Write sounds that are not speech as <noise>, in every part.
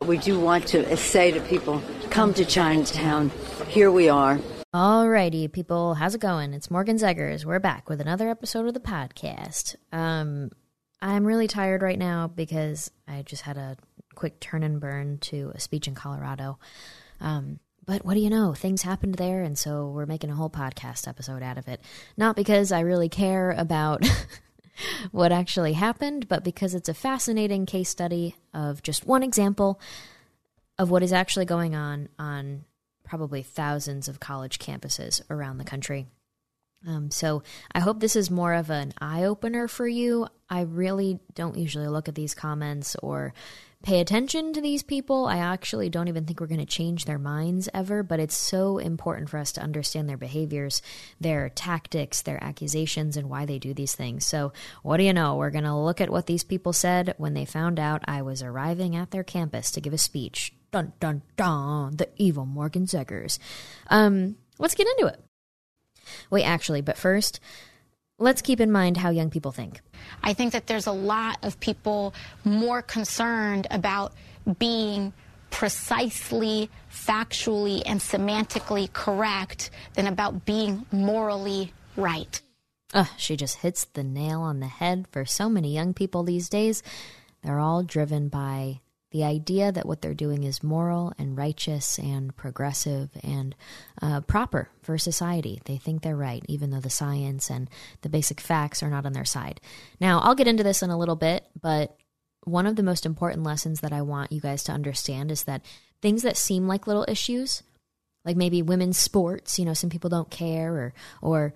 We do want to say to people, come to Chinatown. Here we are. Alrighty, people, how's it going? It's Morgan Zegers. We're back with another episode of the podcast. Um, I'm really tired right now because I just had a quick turn and burn to a speech in Colorado. Um, but what do you know? Things happened there, and so we're making a whole podcast episode out of it. Not because I really care about <laughs> <laughs> what actually happened, but because it's a fascinating case study of just one example of what is actually going on on probably thousands of college campuses around the country. Um, so I hope this is more of an eye opener for you. I really don't usually look at these comments or pay attention to these people. I actually don't even think we're going to change their minds ever, but it's so important for us to understand their behaviors, their tactics, their accusations, and why they do these things. So, what do you know? We're going to look at what these people said when they found out I was arriving at their campus to give a speech. Dun dun dun, the evil Morgan Zegers. Um, let's get into it. Wait, actually, but first, let's keep in mind how young people think. I think that there's a lot of people more concerned about being precisely, factually, and semantically correct than about being morally right. Ugh, she just hits the nail on the head for so many young people these days. They're all driven by the idea that what they're doing is moral and righteous and progressive and uh, proper for society. They think they're right, even though the science and the basic facts are not on their side. Now, I'll get into this in a little bit, but one of the most important lessons that I want you guys to understand is that things that seem like little issues, like maybe women's sports, you know, some people don't care, or, or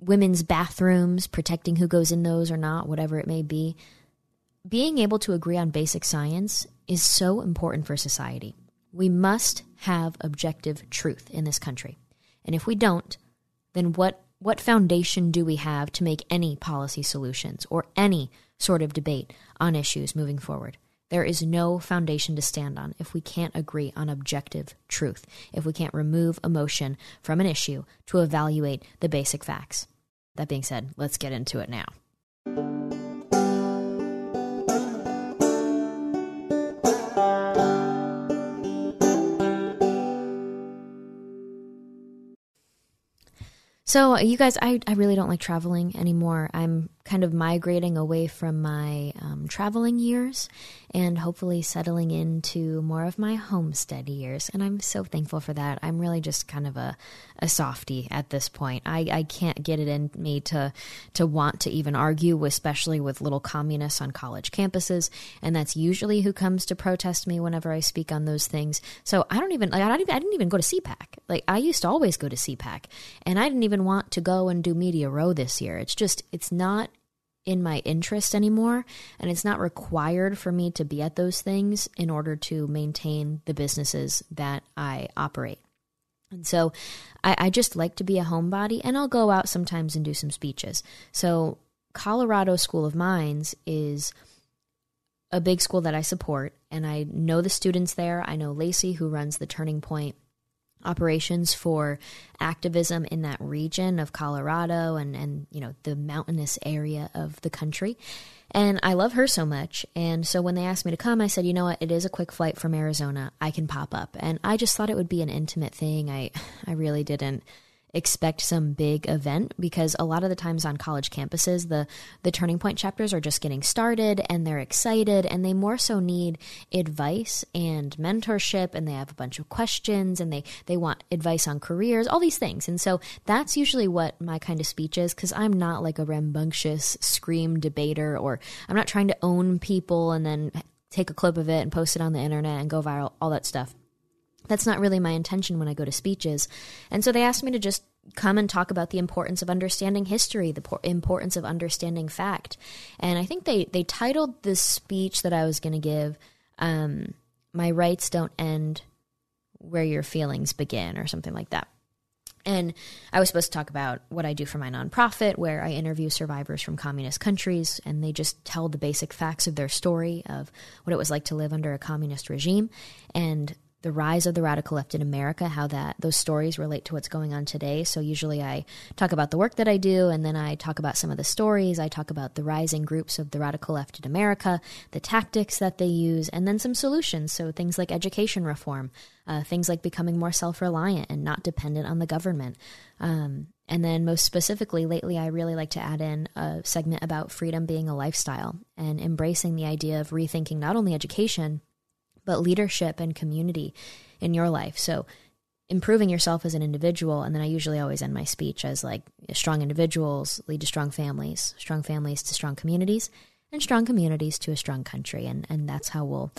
women's bathrooms, protecting who goes in those or not, whatever it may be being able to agree on basic science is so important for society. We must have objective truth in this country. And if we don't, then what, what foundation do we have to make any policy solutions or any sort of debate on issues moving forward? There is no foundation to stand on if we can't agree on objective truth, if we can't remove emotion from an issue to evaluate the basic facts. That being said, let's get into it now. So, you guys, I, I really don't like traveling anymore. I'm kind of migrating away from my um, traveling years and hopefully settling into more of my homestead years. And I'm so thankful for that. I'm really just kind of a, a softy at this point. I, I can't get it in me to, to want to even argue, especially with little communists on college campuses. And that's usually who comes to protest me whenever I speak on those things. So I don't even, like, I, don't even I didn't even go to CPAC. Like, I used to always go to CPAC. And I didn't even want to go and do Media Row this year. It's just, it's not in my interest anymore and it's not required for me to be at those things in order to maintain the businesses that I operate. And so I, I, just like to be a homebody and I'll go out sometimes and do some speeches. So Colorado School of Mines is a big school that I support and I know the students there. I know Lacey who runs the Turning Point operations for activism in that region of Colorado and, and you know the mountainous area of the country. And I love her so much. And so when they asked me to come, I said, you know what, it is a quick flight from Arizona. I can pop up. And I just thought it would be an intimate thing. I <laughs> I really didn't expect some big event because a lot of the times on college campuses the the turning point chapters are just getting started and they're excited and they more so need advice and mentorship and they have a bunch of questions and they they want advice on careers all these things. And so that's usually what my kind of speech is because i'm not like a rambunctious scream debater or i'm not trying to own people and then take a clip of it and post it on the internet and go viral all that stuff that's not really my intention when I go to speeches. And so they asked me to just come and talk about the importance of understanding history, the importance of understanding fact. And I think they, they titled this speech that I was going to give um, my rights don't end where your feelings begin, or something like that. And I was supposed to talk about what I do for my nonprofit, where I interview survivors from communist countries, and they just tell the basic facts of their story of what it was like to live under a communist regime. And the rise of the radical left in America, how that those stories relate to what's going on today. So usually I talk about the work that I do and then I talk about some of the stories. I talk about the rising groups of the radical left in America, the tactics that they use, and then some solutions. So things like education reform, uh, things like becoming more self-reliant and not dependent on the government. Um, and then, most specifically, lately, I really like to add in a segment about freedom being a lifestyle and embracing the idea of rethinking not only education, but leadership and community in your life. So improving yourself as an individual and then I usually always end my speech as like strong individuals lead to strong families, strong families to strong communities, and strong communities to a strong country and and that's how we'll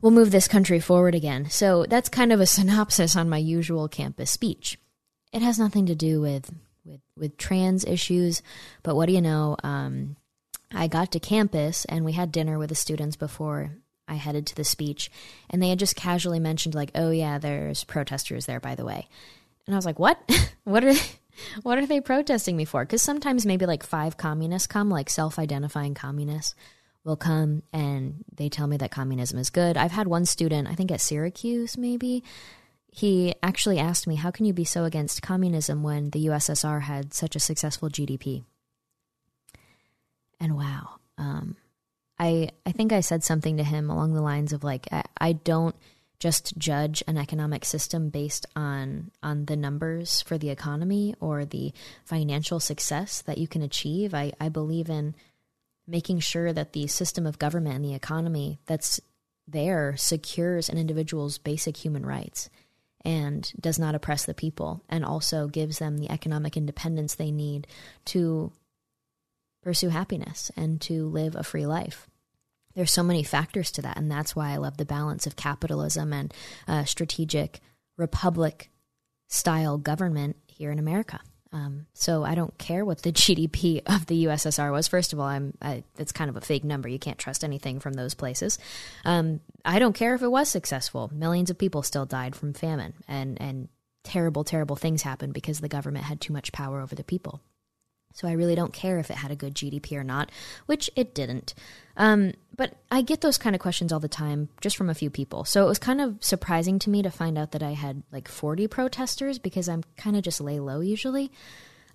we'll move this country forward again. So that's kind of a <laughs> synopsis on my usual campus speech. It has nothing to do with with with trans issues, but what do you know? Um, I got to campus and we had dinner with the students before I headed to the speech, and they had just casually mentioned, like, "Oh yeah, there's protesters there, by the way," and I was like, "What? <laughs> what are?" They, <laughs> what are they protesting me for? Because sometimes maybe like five communists come, like self identifying communists will come and they tell me that communism is good. I've had one student, I think at Syracuse, maybe, he actually asked me, How can you be so against communism when the USSR had such a successful GDP? And wow, um, I I think I said something to him along the lines of like I, I don't just judge an economic system based on on the numbers for the economy or the financial success that you can achieve. I, I believe in making sure that the system of government and the economy that's there secures an individual's basic human rights and does not oppress the people and also gives them the economic independence they need to pursue happiness and to live a free life. There's so many factors to that, and that's why I love the balance of capitalism and uh, strategic republic style government here in America. Um, so I don't care what the <laughs> GDP of the USSR was. First of all, I'm I, it's kind of a fake number. You can't trust anything from those places. Um, I don't care if it was successful. Millions of people still died from famine, and and terrible, terrible things happened because the government had too much power over the people. So I really don't care if it had a good GDP or not, which it didn't. Um, but I get those kind of questions all the time, just from a few people. So it was kind of surprising to me to find out that I had like 40 protesters because I'm kind of just lay low usually.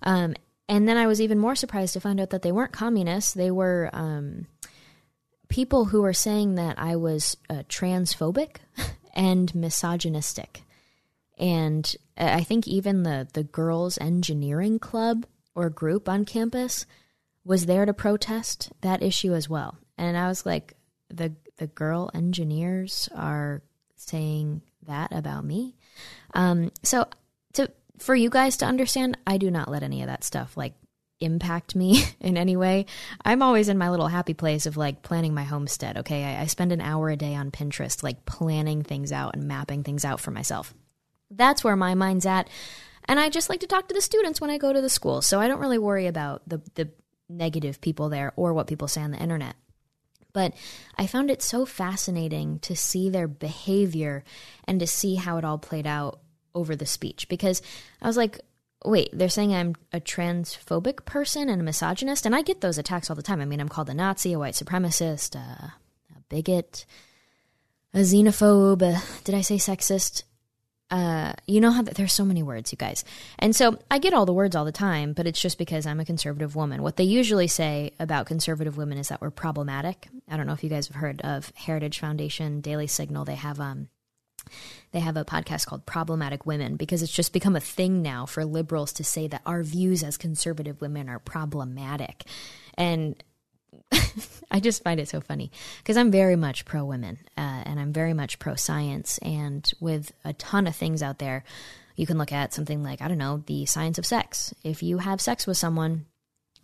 Um, and then I was even more surprised to find out that they weren't communists. They were um, people who were saying that I was uh, transphobic <laughs> and misogynistic. And I think even the, the girls' engineering club or group on campus was there to protest that issue as well. And I was like, the the girl engineers are saying that about me. Um, so to for you guys to understand, I do not let any of that stuff like impact me <laughs> in any way. I'm always in my little happy place of like planning my homestead. Okay, I, I spend an hour a day on Pinterest, like planning things out and mapping things out for myself. That's where my mind's at. And I just like to talk to the students when I go to the school. So I don't really worry about the, the negative people there or what people say on the internet. But I found it so fascinating to see their behavior and to see how it all played out over the speech because I was like, wait, they're saying I'm a transphobic person and a misogynist, and I get those attacks all the time. I mean, I'm called a Nazi, a white supremacist, a, a bigot, a xenophobe. Did I say sexist? Uh, you know how there's so many words, you guys. And so I get all the words all the time, but it's just because I'm a conservative woman. What they usually say about conservative women is that we're problematic. I don't know if you guys have heard of Heritage Foundation, Daily Signal. They have um, they have a podcast called Problematic Women because it's just become a thing now for liberals to say that our views as conservative women are problematic. And <laughs> I just find it so funny because I'm very much pro women uh, and I'm very much pro science. And with a ton of things out there, you can look at something like, I don't know, the science of sex. If you have sex with someone,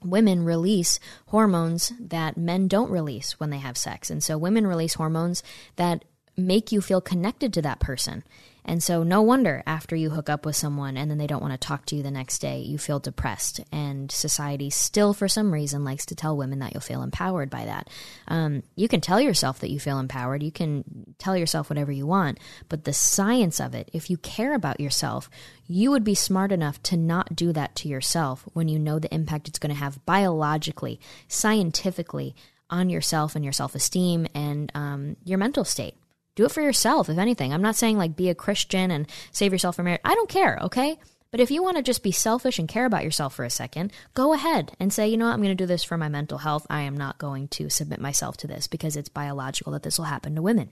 women release hormones that men don't release when they have sex. And so women release hormones that make you feel connected to that person And so, no wonder after you hook up with someone and then they don't want to talk to you the next day, you feel depressed. And society still, for some reason, likes to tell women that you'll feel empowered by that. Um, you can tell yourself that you feel empowered, you can tell yourself whatever you want, but the science of it, if you care about yourself, you would be smart enough to not do that to yourself when you know the impact it's going to have biologically, scientifically on yourself and your self esteem and um, your mental state. Do it for yourself, if anything. I'm not saying like be a Christian and save yourself from marriage. I don't care, okay? But if you want to just be selfish and care about yourself for a second, go ahead and say, you know what, I'm going to do this for my mental health. I am not going to submit myself to this because it's biological that this will happen to women.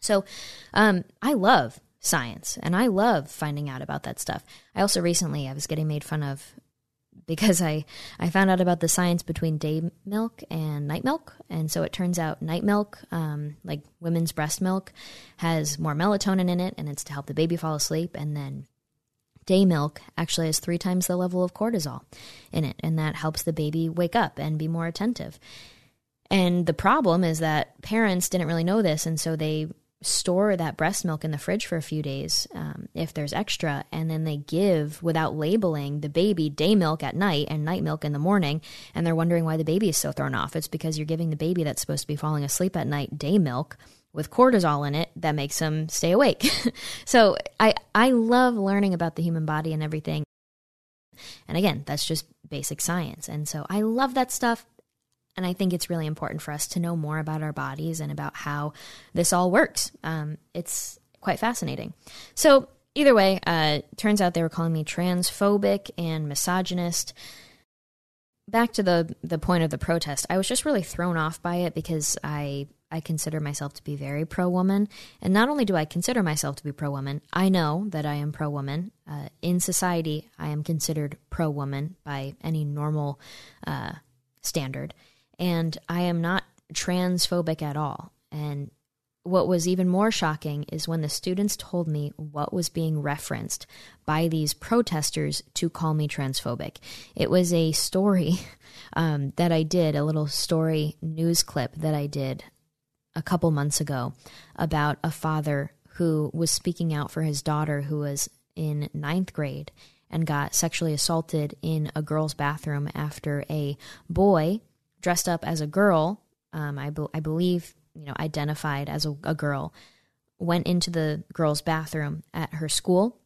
So um, I love science and I love finding out about that stuff. I also recently I was getting made fun of because I, I found out about the science between day milk and night milk. And so it turns out night milk, um, like women's breast milk, has more melatonin in it and it's to help the baby fall asleep. And then day milk actually has three times the level of cortisol in it. And that helps the baby wake up and be more attentive. And the problem is that parents didn't really know this. And so they store that breast milk in the fridge for a few days um, if there's extra, and then they give without labeling the baby day milk at night and night milk in the morning, and they're wondering why the baby is so thrown off. It's because you're giving the baby that's supposed to be falling asleep at night day milk with cortisol in it that makes them stay awake. <laughs> so I I love learning about the human body and everything. And again, that's just basic science. And so I love that stuff. And I think it's really important for us to know more about our bodies and about how this all works. Um, it's quite fascinating. So, either way, uh, turns out they were calling me transphobic and misogynist. Back to the the point of the protest, I was just really thrown off by it because I I consider myself to be very pro woman, and not only do I consider myself to be pro woman, I know that I am pro woman. Uh, in society, I am considered pro woman by any normal uh, standard and I am not transphobic at all. And what was even more shocking is when the students told me what was being referenced by these protesters to call me transphobic. It was a story <laughs> um, that I did, a little story news clip that I did a couple months ago about a father who was speaking out for his daughter who was in ninth grade and got sexually assaulted in a girl's bathroom after a boy dressed up as a girl, um, I, be- I believe, you know, identified as a, a girl, went into the girl's bathroom at her school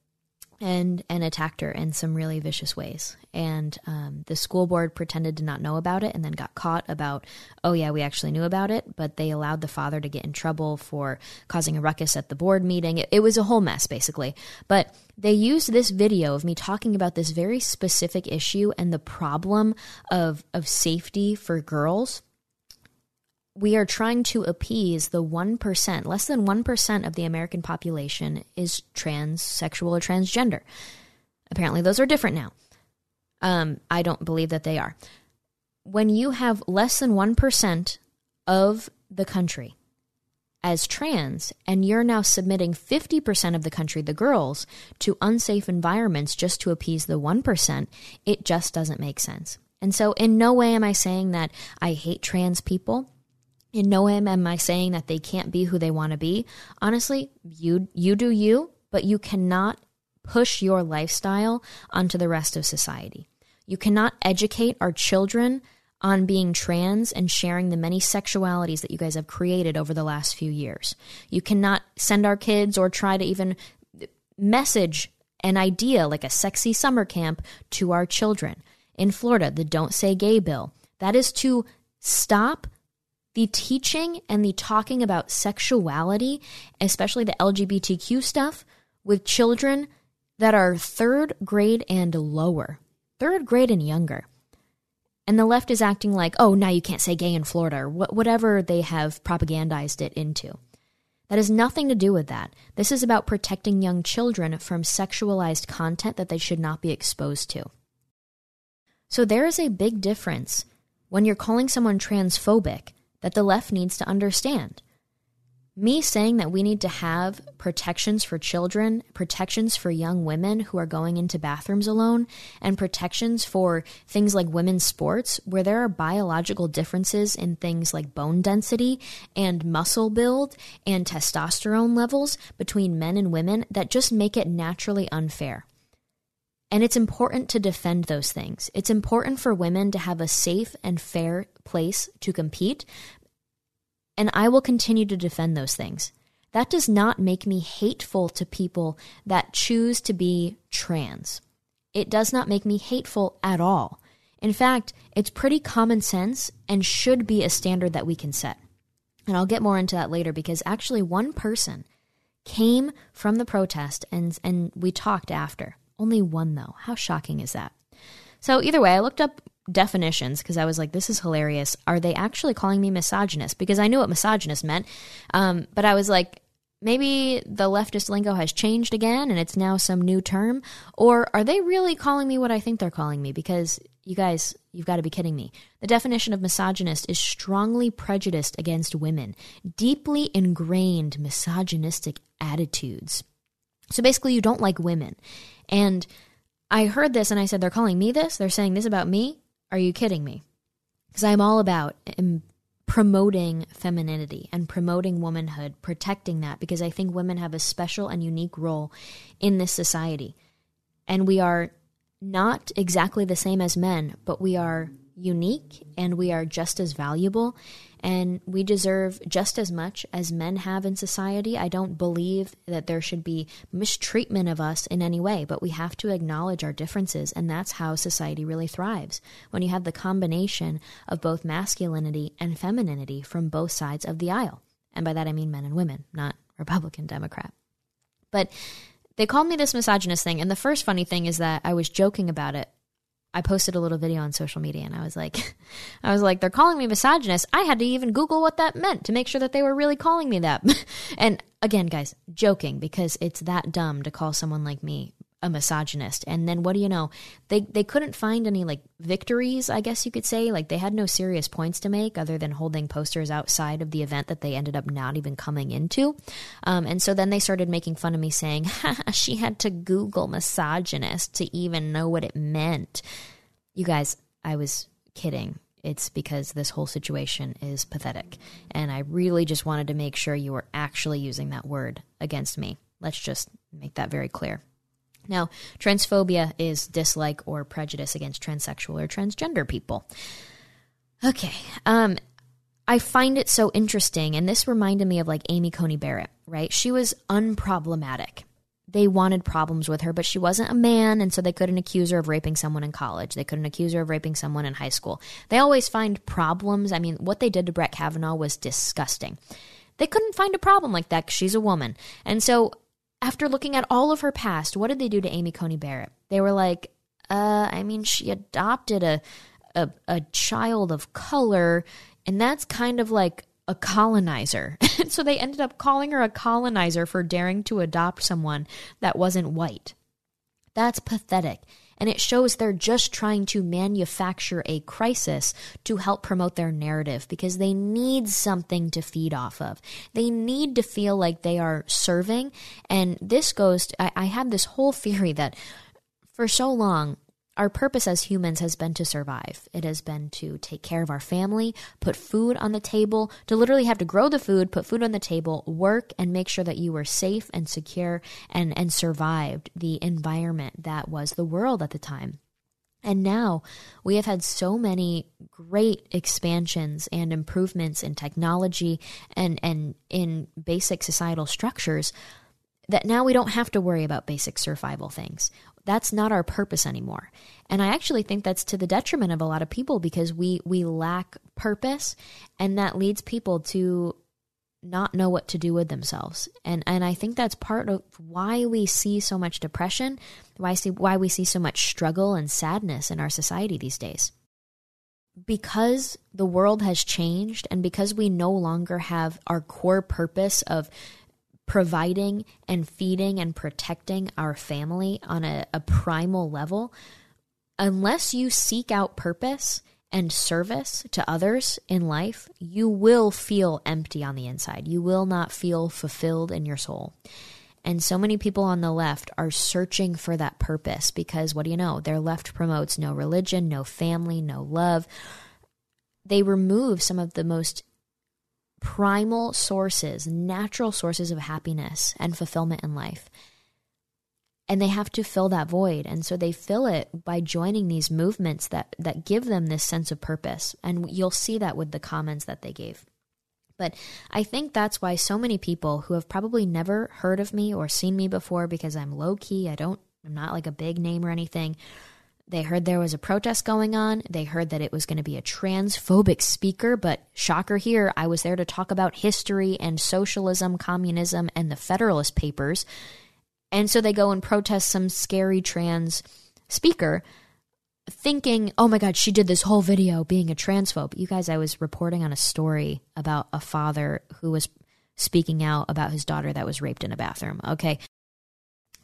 and and attacked her in some really vicious ways. And um, the school board pretended to not know about it, and then got caught about, oh yeah, we actually knew about it, but they allowed the father to get in trouble for causing a ruckus at the board meeting. It, it was a whole mess, basically. But they used this video of me talking about this very specific issue and the problem of of safety for girls we are trying to appease the 1%, less than 1% of the American population is transsexual or transgender. Apparently, those are different now. Um, I don't believe that they are. When you have less than 1% of the country as trans, and you're now submitting 50% of the country, the girls, to unsafe environments just to appease the 1%, it just doesn't make sense. And so, in no way am I saying that I hate trans people. In no way am I saying that they can't be who they want to be. Honestly, you you do you, but you cannot push your lifestyle onto the rest of society. You cannot educate our children on being trans and sharing the many sexualities that you guys have created over the last few years. You cannot send our kids or try to even message an idea like a sexy summer camp to our children. In Florida, the Don't Say Gay bill. That is to stop the teaching and the talking about sexuality, especially the LGBTQ stuff, with children that are third grade and lower, third grade and younger. And the left is acting like, oh, now you can't say gay in Florida, or wh- whatever they have propagandized it into. That has nothing to do with that. This is about protecting young children from sexualized content that they should not be exposed to. So there is a big difference when you're calling someone transphobic that the left needs to understand. me saying that we need to have protections for children, protections for young women who are going into bathrooms alone, and protections for things like women's sports, where there are biological differences in things like bone density and muscle build and testosterone levels between men and women that just make it naturally unfair. And it's important to defend those things. It's important for women to have a safe and fair place to compete, and I will continue to defend those things. That does not make me hateful to people that choose to be trans. It does not make me hateful at all. In fact, it's pretty common sense and should be a standard that we can set. And I'll get more into that later because actually, one person came from the protest and, and we talked after. Only one, though. How shocking is that? So, either way, I looked up definitions because I was like, this is hilarious. Are they actually calling me misogynist? Because I knew what misogynist meant. Um, but I was like, maybe the leftist lingo has changed again and it's now some new term. Or are they really calling me what I think they're calling me? Because you guys, you've got to be kidding me. The definition of misogynist is strongly prejudiced against women, deeply ingrained misogynistic attitudes. So basically, you don't like women. And I heard this and I said, they're calling me this? They're saying this about me? Are you kidding me? Because I'm all about um, promoting femininity and promoting womanhood, protecting that, because I think women have a special and unique role in this society. And we are not exactly the same as men, but we are unique and we are just as valuable and we deserve just as much as men have in society. I don't believe that there should be mistreatment of us in any way, but we have to acknowledge our differences, and that's how society really thrives. When you have the combination of both masculinity and femininity from both sides of the aisle. And by that I mean men and women, not Republican, Democrat. But they called me this misogynist thing, and the first funny thing is that I was joking about it I posted a little video on social media and I was like, <laughs> I was like, they're calling me misogynist. I had to even Google what that meant to make sure that they were really calling me that. <laughs> and again, guys, joking because it's that dumb to call someone like me a misogynist. And then what do you know? They they couldn't find any like victories, I guess you could say. Like they had no serious points to make other than holding posters outside of the event that they ended up not even coming into. Um, and so then they started making fun of me, saying <laughs> she had to Google misogynist to even know what it meant. You guys, I was kidding. It's because this whole situation is pathetic. And I really just wanted to make sure you were actually using that word against me. Let's just make that very clear. Now, transphobia is dislike or prejudice against transsexual or transgender people. Okay. Um, I find it so interesting, and this reminded me of like Amy Coney Barrett, right? She was unproblematic. They wanted problems with her, but she wasn't a man, and so they couldn't accuse her of raping someone in college. They couldn't accuse her of raping someone in high school. They always find problems. I mean, what they did to Brett Kavanaugh was disgusting. They couldn't find a problem like that because she's a woman. And so after looking at all of her past, what did they do to Amy Coney Barrett? They were like, uh, I mean, she adopted a, a, a child of color, and that's kind of like a colonizer. <laughs> so they ended up calling her a colonizer for daring to adopt someone that wasn't white. That's pathetic and it shows they're just trying to manufacture a crisis to help promote their narrative because they need something to feed off of. They need to feel like they are serving. And this goes, to, I, I had this whole <laughs> theory that for so long, our purpose as humans has been to survive. It has been to take care of our family, put food on the table, to literally have to grow the food, put food on the table, work, and make sure that you were safe and secure and, and survived the environment that was the world at the time. And now we have had so many great expansions and improvements in technology and, and in basic societal structures that now we don't have to worry about basic survival things. That's not our purpose anymore. And I actually think that's to the detriment of a lot of people because we we lack purpose and that leads people to not know what to do with themselves. And and I think that's part of why we see so much depression, why see why we see so much struggle and sadness in our society these days. Because the world has changed and because we no longer have our core purpose of providing and feeding and protecting our family on a, a primal level, unless you seek out purpose and service to others in life, you will feel empty on the inside. You will not feel fulfilled in your soul. And so many people on the left are searching for that purpose because what do you know? Their left promotes no religion, no family, no love. They remove some of the most primal sources, natural sources of happiness and fulfillment in life. And they have to fill that void. And so they fill it by joining these movements that that give them this sense of purpose. And you'll see that with the comments that they gave. But I think that's why so many people who have probably never heard of me or seen me before because I'm low key, I don't I'm not like a big name or anything. They heard there was a protest going on. They heard that it was going to be a transphobic speaker, but shocker here, I was there to talk about history and socialism, communism, and the Federalist Papers. And so they go and protest some scary trans speaker thinking, oh my God, she did this whole video being a transphobe. You guys, I was reporting on a story about a father who was speaking out about his daughter that was raped in a bathroom. Okay.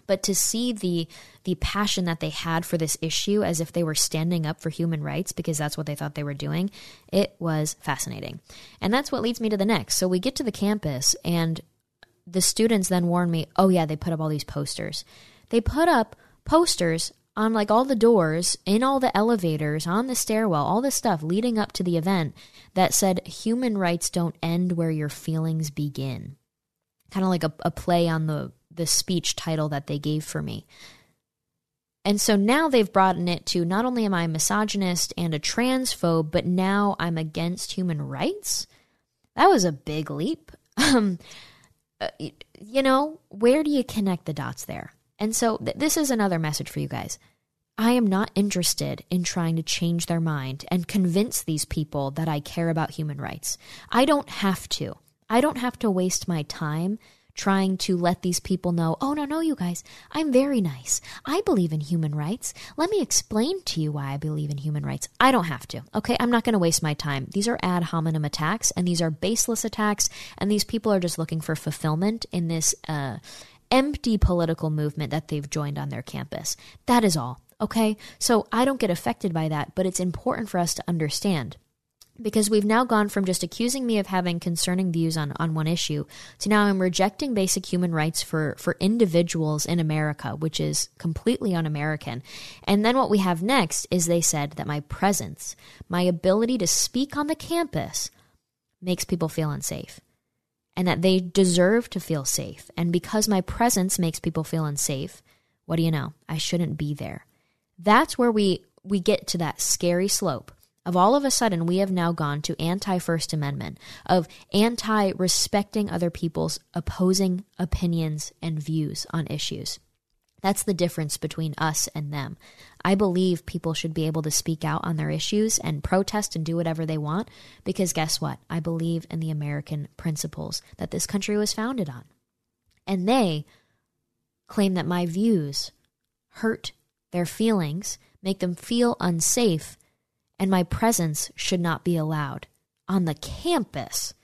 But to see the the passion that they had for this issue as if they were standing up for human rights because that's what they thought they were doing, it was fascinating. And that's what leads me to the next. So we get to the campus and the students then warned me, oh, yeah, they put up all these posters. They put up posters on like all the doors, in all the elevators, on the stairwell, all this stuff leading up to the event that said human rights don't end where your feelings begin. Kind of like a, a play on the, the speech title that they gave for me. And so now they've broadened it to not only am I a misogynist and a transphobe, but now I'm against human rights. That was a big leap. <laughs> Um, uh, you know, where do you connect the dots there? And so th- this is another message for you guys. I am not interested in trying to change their mind and convince these people that I care about human rights. I don't have to. I don't have to waste my time trying to let these people know, oh, no, no, you guys, I'm very nice. I believe in human rights. Let me explain to you why I believe in human rights. I don't have to. Okay, I'm not going to waste my time. These are ad hominem attacks, and these are baseless attacks, and these people are just looking for fulfillment in this uh, empty political movement that they've joined on their campus. That is all. Okay, so I don't get affected by that, but it's important for us to understand because we've now gone from just accusing me of having concerning views on, on one issue to now I'm rejecting basic human rights for, for individuals in America, which is completely un American. And then what we have next is they said that my presence, my ability to speak on the campus, makes people feel unsafe. And that they deserve to feel safe. And because my presence makes people feel unsafe, what do you know? I shouldn't be there. That's where we, we get to that scary slope of all of a sudden we have now gone to anti First Amendment, of anti respecting other people's opposing opinions and views on issues. That's the difference between us and them. I believe people should be able to speak out on their issues and protest and do whatever they want because guess what? I believe in the American principles that this country was founded on. And they claim that my views hurt their feelings, make them feel unsafe, and my presence should not be allowed on the campus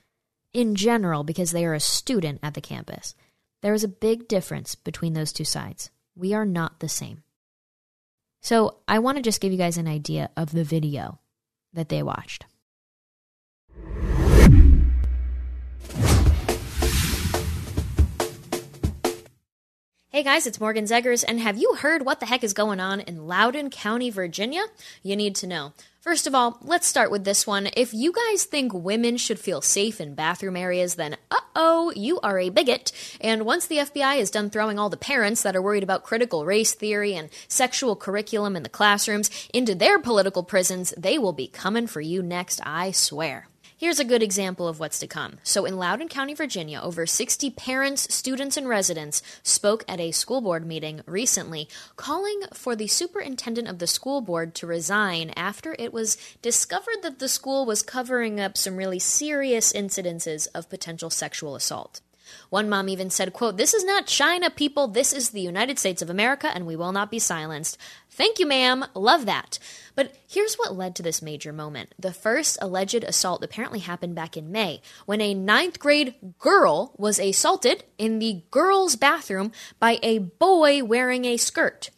in general because they are a student at the campus. There is a big difference between those two sides. We are not the same. So, I want to just give you guys an idea of the video that they watched. Hey guys, it's Morgan Zegers, and have you heard what the heck is going on in Loudoun County, Virginia? You need to know. First of all, let's start with this one. If you guys think women should feel safe in bathroom areas, then uh oh, you are a bigot. And once the FBI is done throwing all the parents that are worried about critical race theory and sexual curriculum in the classrooms into their political prisons, they will be coming for you next, I swear. Here's a good example of what's to come. So, in Loudoun County, Virginia, over 60 parents, students, and residents spoke at a school board meeting recently calling for the superintendent of the school board to resign after it was discovered that the school was covering up some really serious incidences of potential sexual assault. One mom even said, quote, This is not China, people. This is the United States of America, and we will not be silenced. Thank you, ma'am. Love that. But here's what led to this major moment. The first alleged assault apparently happened back in May when a ninth grade girl was assaulted in the girls' bathroom by a boy wearing a skirt.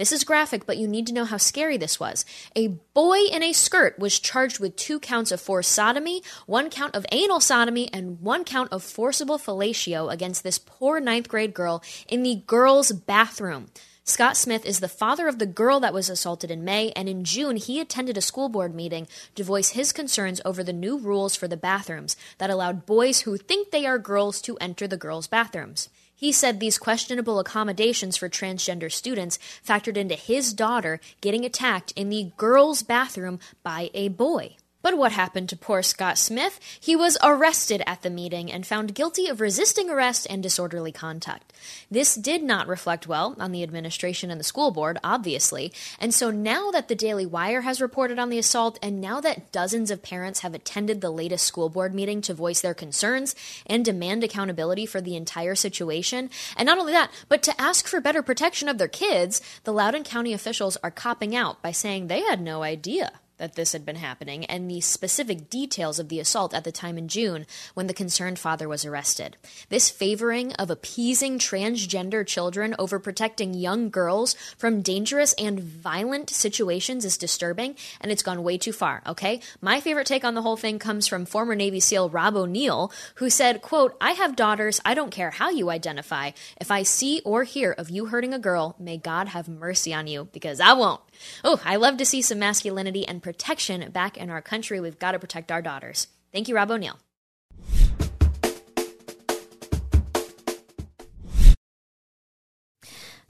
This is graphic, but you need to know how scary this was. A boy in a skirt was charged with two counts of forced sodomy, one count of anal sodomy, and one count of forcible fellatio against this poor ninth grade girl in the girls' bathroom. Scott Smith is the father of the girl that was assaulted in May, and in June he attended a school board meeting to voice his concerns over the new rules for the bathrooms that allowed boys who think they are girls to enter the girls' bathrooms. He said these questionable accommodations for transgender students factored into his daughter getting attacked in the girls' bathroom by a boy. But what happened to poor Scott Smith? He was arrested at the meeting and found guilty of resisting arrest and disorderly conduct. This did not reflect well on the administration and the school board, obviously. And so now that the Daily Wire has reported on the assault, and now that dozens of parents have attended the latest school board meeting to voice their concerns and demand accountability for the entire situation, and not only that, but to ask for better protection of their kids, the Loudoun County officials are copping out by saying they had no idea that this had been happening and the specific details of the assault at the time in June when the concerned father was arrested. This favoring of appeasing transgender children over protecting young girls from dangerous and violent situations is disturbing and it's gone way too far, okay? My favorite take on the whole thing comes from former Navy SEAL Rob O'Neill, who said, quote, I have daughters, I don't care how you identify. If I see or hear of you hurting a girl, may God have mercy on you, because I won't. Oh, I love to see some masculinity and protection back in our country. We've got to protect our daughters. Thank you, Rob O'Neill.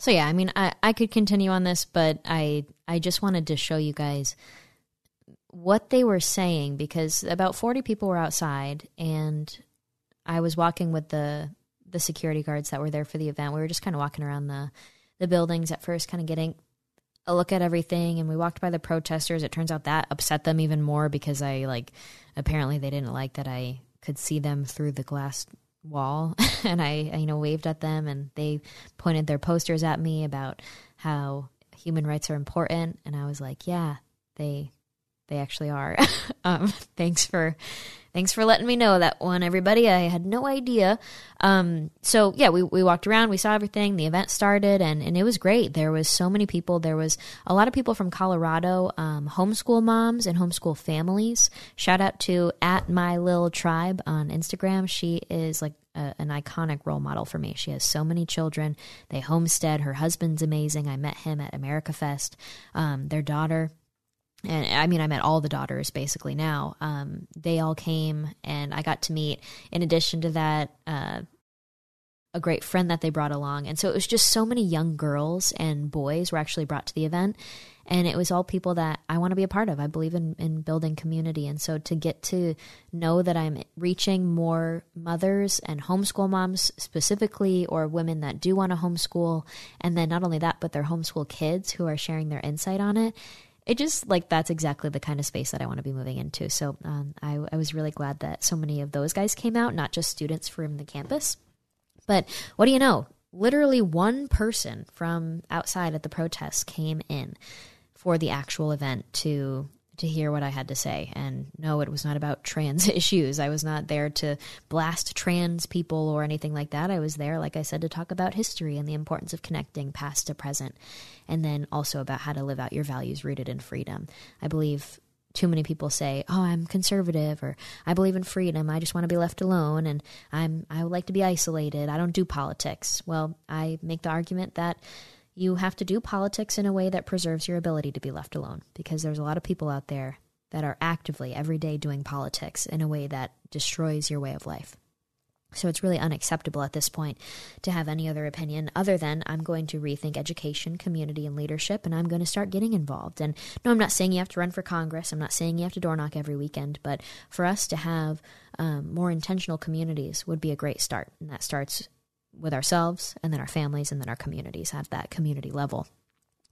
So yeah, I mean, I, I could continue on this, but I I just wanted to show you guys what they were saying because about 40 people were outside and I was walking with the the security guards that were there for the event. We were just kind of walking around the the buildings at first kind of getting a look at everything and we walked by the protesters. It turns out that upset them even more because I like apparently they didn't like that I could see them through the glass wall <laughs> and I, I you know waved at them and they pointed their posters at me about how human rights are important and I was like, yeah, they they actually are. <laughs> um, thanks for thanks for letting me know that one, everybody. I had no idea. Um, so yeah, we, we walked around, we saw everything. The event started, and and it was great. There was so many people. There was a lot of people from Colorado, um, homeschool moms and homeschool families. Shout out to at my little tribe on Instagram. She is like a, an iconic role model for me. She has so many children. They homestead. Her husband's amazing. I met him at America Fest. Um, their daughter and I mean, I met all the daughters basically now. Um, they all came, and I got to meet, in addition to that, uh, a great friend that they brought along. And so it was just so many young girls and boys were actually brought to the event. And it was all people that I want to be a part of. I believe in, in building community. And so to get to know that I'm reaching more mothers and homeschool moms specifically, or women that do want to homeschool, and then not only that, but their homeschool kids who are sharing their insight on it it just like that's exactly the kind of space that I want to be moving into. So um, I, I was really glad that so many of those guys came out, not just students from the campus. But what do you know? Literally one person from outside at the protest came in for the actual event to to hear what I had to say. And no, it was not about <laughs> trans issues. I was not there to blast trans people or anything like that. I was there, like I said, to talk about history and the importance of connecting past to present, and then also about how to live out your values rooted in freedom. I believe too many people say, "Oh, I'm conservative," or "I believe in freedom. I just want to be left alone," and I'm I would like to be isolated. I don't do politics. Well, I make the argument that you have to do politics in a way that preserves your ability to be left alone because there's a lot of people out there that are actively every day doing politics in a way that destroys your way of life. So it's really unacceptable at this point to have any other opinion other than I'm going to rethink education, community, and leadership, and I'm going to start getting involved. And no, I'm not saying you have to run for Congress. I'm not saying you have to door knock every weekend, but for us to have um, more intentional communities would be a great start. And that starts with ourselves and then our families and then our communities at that community level.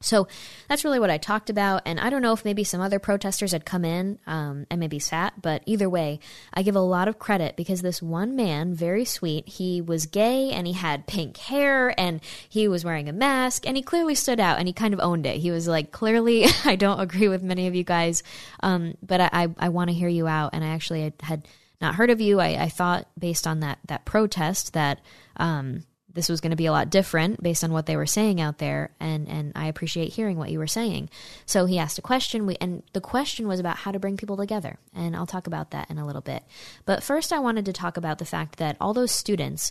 So that's really what I talked about. And I don't know if maybe some other protesters had come in um, and maybe sat, but either way, I give a lot of credit because this one man, very sweet, he was gay and he had pink hair and he was wearing a mask and he clearly stood out and he kind of owned it. He was like, clearly, <laughs> I don't agree with many of you guys, um, but I, I, I want to hear you out. And I actually had not heard of you. I, I thought based on that, that protest that um, this was going to be a lot different based on what they were saying out there and and I appreciate hearing what you were saying. So he asked a question we and the question was about how to bring people together and I'll talk about that in a little bit. But first I wanted to talk about the fact that all those students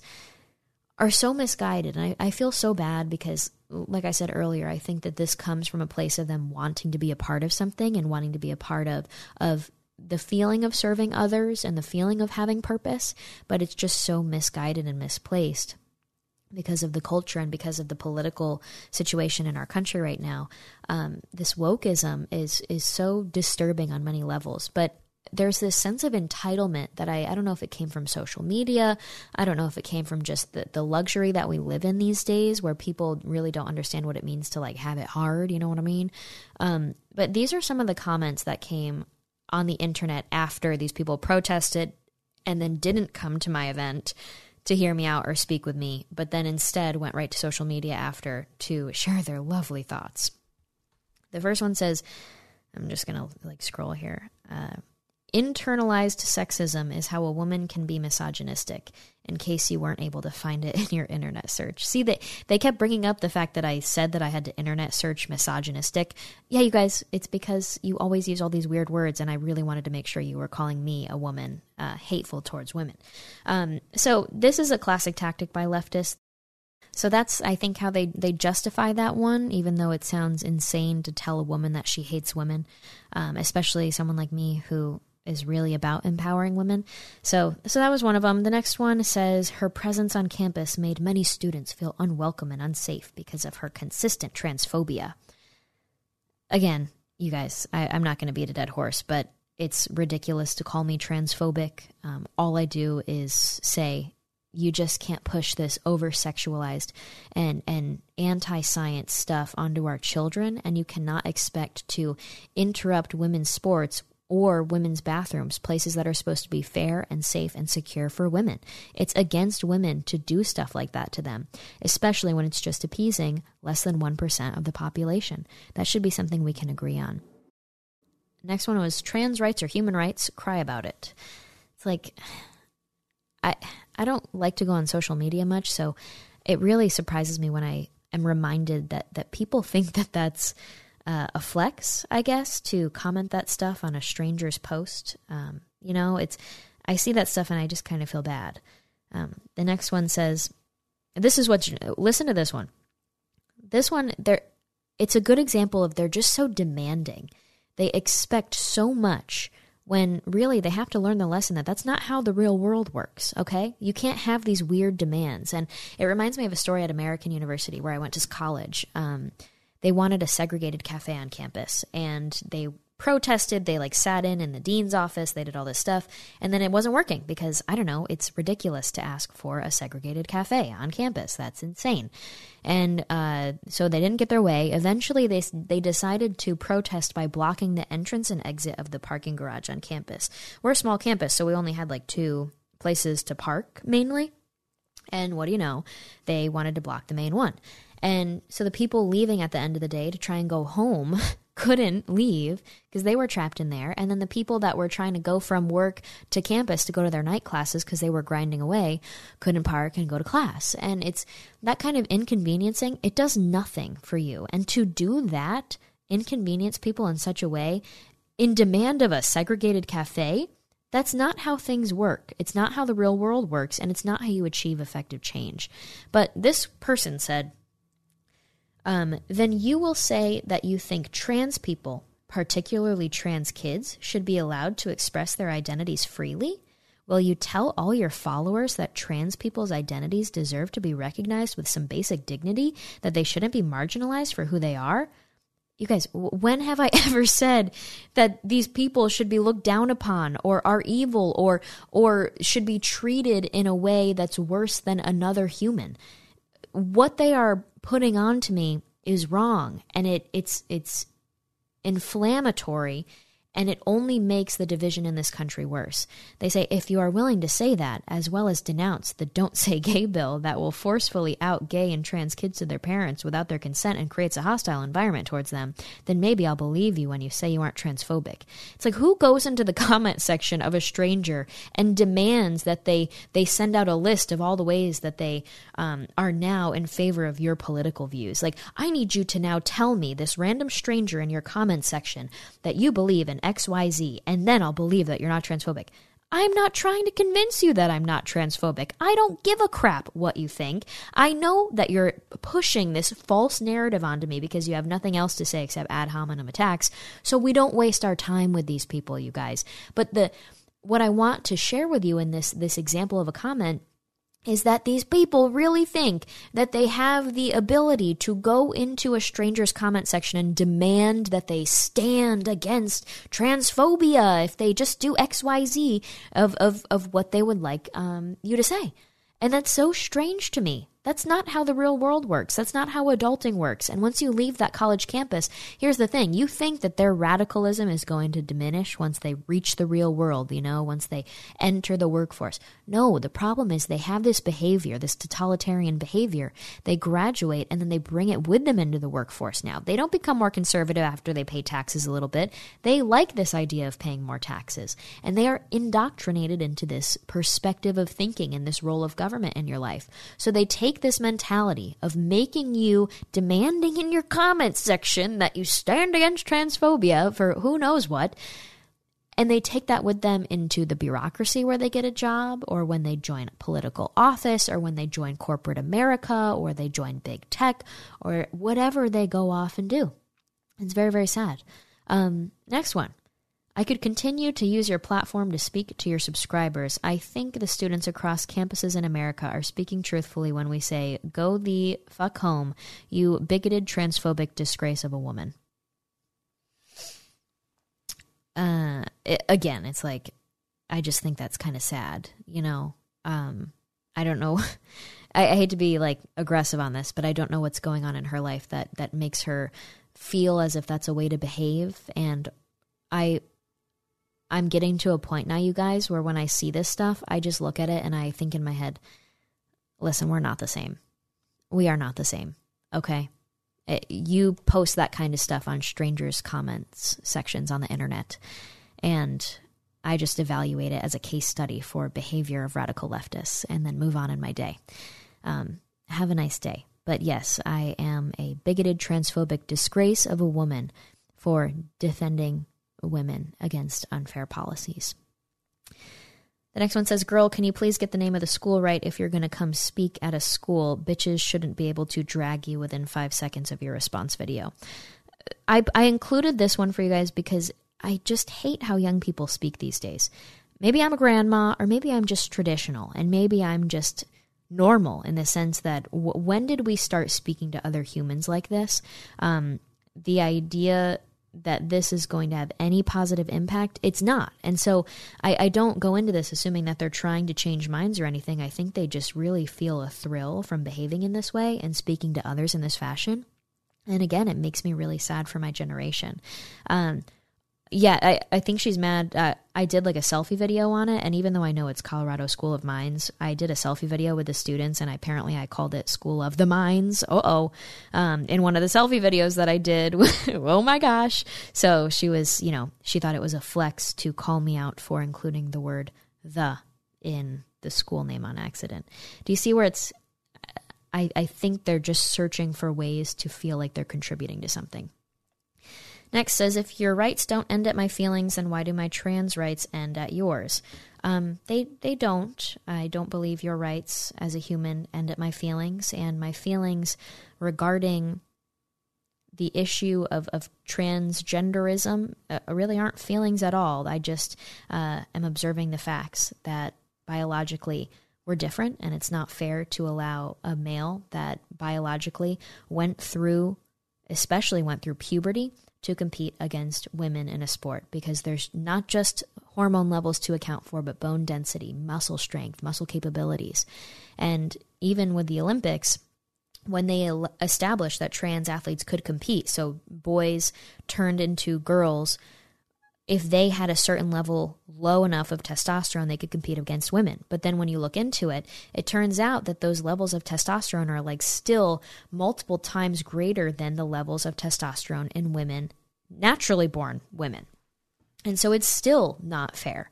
are so misguided and I, I feel so bad because like I said earlier, I think that this comes from a place of them wanting to be a part of something and wanting to be a part of of the feeling of serving others and the feeling of having purpose, but it's just so misguided and misplaced because of the culture and because of the political situation in our country right now. Um, this wokeism is is so disturbing on many levels, but there's this sense of entitlement that I, I don't know if it came from social media. I don't know if it came from just the, the luxury that we live in these days where people really don't understand what it means to like have it hard. You know what I mean? Um, but these are some of the comments that came on the internet after these people protested and then didn't come to my event to hear me out or speak with me, but then instead went right to social media after to share their lovely thoughts. The first one says, I'm just going to like scroll here. Uh, Internalized sexism is how a woman can be misogynistic, in case you weren't able to find it <laughs> in your internet search. See, that they kept bringing up the fact that I said that I had to internet search misogynistic. Yeah, you guys, it's because you always use all these weird words, and I really wanted to make sure you were calling me a woman uh, hateful towards women. Um, so, this is a classic tactic by leftists. So that's I think how they they justify that one, even though it sounds insane to tell a woman that she hates women, um, especially someone like me who is really about empowering women. So, so that was one of them. The next one says her presence on campus made many students feel unwelcome and unsafe because of her consistent transphobia. Again, you guys, I, am not going to beat a dead horse, but it's ridiculous to call me transphobic. Um, all I do is say you just can't push this over sexualized and and anti-science stuff onto our children and you cannot expect to interrupt women's sports or women's bathrooms, places that are supposed to be fair and safe and secure for women. It's against women to do stuff like that to them, especially when it's just appeasing less than 1% of the population. That should be something we can agree on. Next one was trans rights or human rights, cry about it. It's like I I don't like to go on social media much, so it really surprises me when I am reminded that that people <laughs> think that that's uh, a flex, I guess, to comment that stuff on a stranger's post. Um, you know, it's I see that stuff and I just kind of feel bad. Um, the next one says, "This is what." Listen to this one. This one, there, it's a good example of they're just so demanding. They expect so much when really they have to learn the lesson that that's not how the real world works, okay? You can't have these weird demands. And it reminds me of a story at American University where I went to college. Um, they wanted a segregated cafe on campus and they protested they like sat in in the dean's office they did all this stuff and then it wasn't working because i don't know it's ridiculous to ask for a segregated cafe on campus. That's insane. And uh, so they didn't get their way. Eventually they they decided to protest by blocking the entrance and exit of the parking garage on campus. We're a small campus so we only had like two places to park mainly. And what do you know? They wanted to block the main one and so the people leaving at the end of the day to try and go home <laughs> couldn't leave because they were trapped in there. And then the people that were trying to go from work to campus to go to their night classes because they were grinding away couldn't park and go to class. And it's that kind of inconveniencing, it does nothing for you. And to do that, inconvenience people in such a way, in demand of a segregated cafe, that's not how things work. It's not how the real world works, and it's not how you achieve effective change. But this person said, um, then you will say that you think trans people, particularly trans kids, should be allowed to express their identities freely? Will you tell all your followers that trans people's identities deserve to be recognized with some basic dignity, that they shouldn't be marginalized for who they are? You guys, when have I <laughs> ever said that these people should be looked down upon or are evil or or should be treated in a way that's worse than another human? What they are putting on to me is wrong. And it it's it's inflammatory and it only makes the division in this country worse. They say if you are willing to say that, as well as denounce the Don't Say Gay bill that will forcefully out gay and trans kids to their parents without their consent and creates a hostile environment towards them, then maybe I'll believe you when you say you aren't transphobic. It's like who goes into the <laughs> comment section of a stranger and demands that they they send out a list of all the ways that they um, are now in favor of your political views. Like I need you to now tell me this random stranger in your comment section that you believe in XYZ, and then I'll believe that you're not transphobic. I'm not trying to convince you that I'm not transphobic. I don't give a crap what you think. I know that you're pushing this false narrative onto me because you have nothing else to say except ad hominem attacks. So we don't waste our time with these people, you guys. But the what I want to share with you in this this example of a comment is that these people really think that they have the ability to go into a stranger's comment section and demand that they stand against transphobia if they just do XYZ of, of, of what they would like um, you to say. And that's so strange to me. That's not how the real world works. That's not how adulting works. And once you leave that college campus, here's the thing you think that their radicalism is going to diminish once they reach the real world, you know, once they enter the workforce. No, the problem is they have this behavior, this totalitarian behavior. They graduate and then they bring it with them into the workforce now. They don't become more conservative after they pay taxes a little bit. They like this idea of paying more taxes. And they are indoctrinated into this perspective of thinking and this role of government in your life. So they take this mentality of making you demanding in your comments section that you stand against transphobia for who knows what, and they take that with them into the bureaucracy where they get a job, or when they join a political office, or when they join corporate America, or they join big tech, or whatever they go off and do. It's very, very sad. Um, next one. I could continue to use your platform to speak to your subscribers. I think the students across campuses in America are speaking truthfully when we say, Go the fuck home, you bigoted, transphobic disgrace of a woman. Uh, it, again, it's like, I just think that's kind of sad, you know? Um, I don't know. <laughs> I, I hate to be like aggressive on this, but I don't know what's going on in her life that, that makes her feel as if that's a way to behave. And I I'm getting to a point now, you guys, where when I see this stuff, I just look at it and I think in my head, listen, we're not the same. We are not the same. Okay. It, you post that kind of stuff on strangers' comments sections on the internet. And I just evaluate it as a case study for behavior of radical leftists and then move on in my day. Um, have a nice day. But yes, I am a bigoted, transphobic disgrace of a woman for defending women against unfair policies. The next one says, Girl, can you please get the name of the school right if you're going to come speak at a school? Bitches shouldn't be able to drag you within five seconds of your response video. I, I included this one for you guys because I just hate how young people speak these days. Maybe I'm a grandma, or maybe I'm just traditional, and maybe I'm just normal in the sense that w- when did we start speaking to other humans like this? Um, the idea that this is going to have any positive impact. It's not. And so I, I, don't go into this assuming that they're trying to change minds or anything. I think they just really feel a thrill from behaving in this way and speaking to others in this fashion. And again, it makes me really sad for my generation. Um, yeah, I, I think she's mad. Uh, I did like a selfie video on it, and even though I know it's Colorado School of Mines, I did a selfie video with the students, and apparently I called it School of the Mines. Uh oh, um, in one of the selfie videos that I did. <laughs> oh my gosh! So she was, you know, she thought it was a flex to call me out for including the word "the" in the school name on accident. Do you see where it's? I, I think they're just searching for ways to feel like they're contributing to something. Next says, if your rights don't end at my feelings, then why do my trans rights end at yours? Um, they they don't. I don't believe your rights as a human end at my feelings, and my feelings regarding the issue of, of transgenderism uh, really aren't feelings at all. I just uh, am observing the facts that biologically we're different, and it's not fair to allow a male that biologically went through, especially went through puberty, to compete against women in a sport because there's not just hormone levels to account for, but bone density, muscle strength, muscle capabilities. And even with the Olympics, when they established that trans athletes could compete, so boys turned into girls if they had a certain level low enough of testosterone, they could compete against women. But then when you look into it, it turns out that those levels of testosterone are like still multiple times greater than the levels of testosterone in women, naturally born women. And so it's still not fair.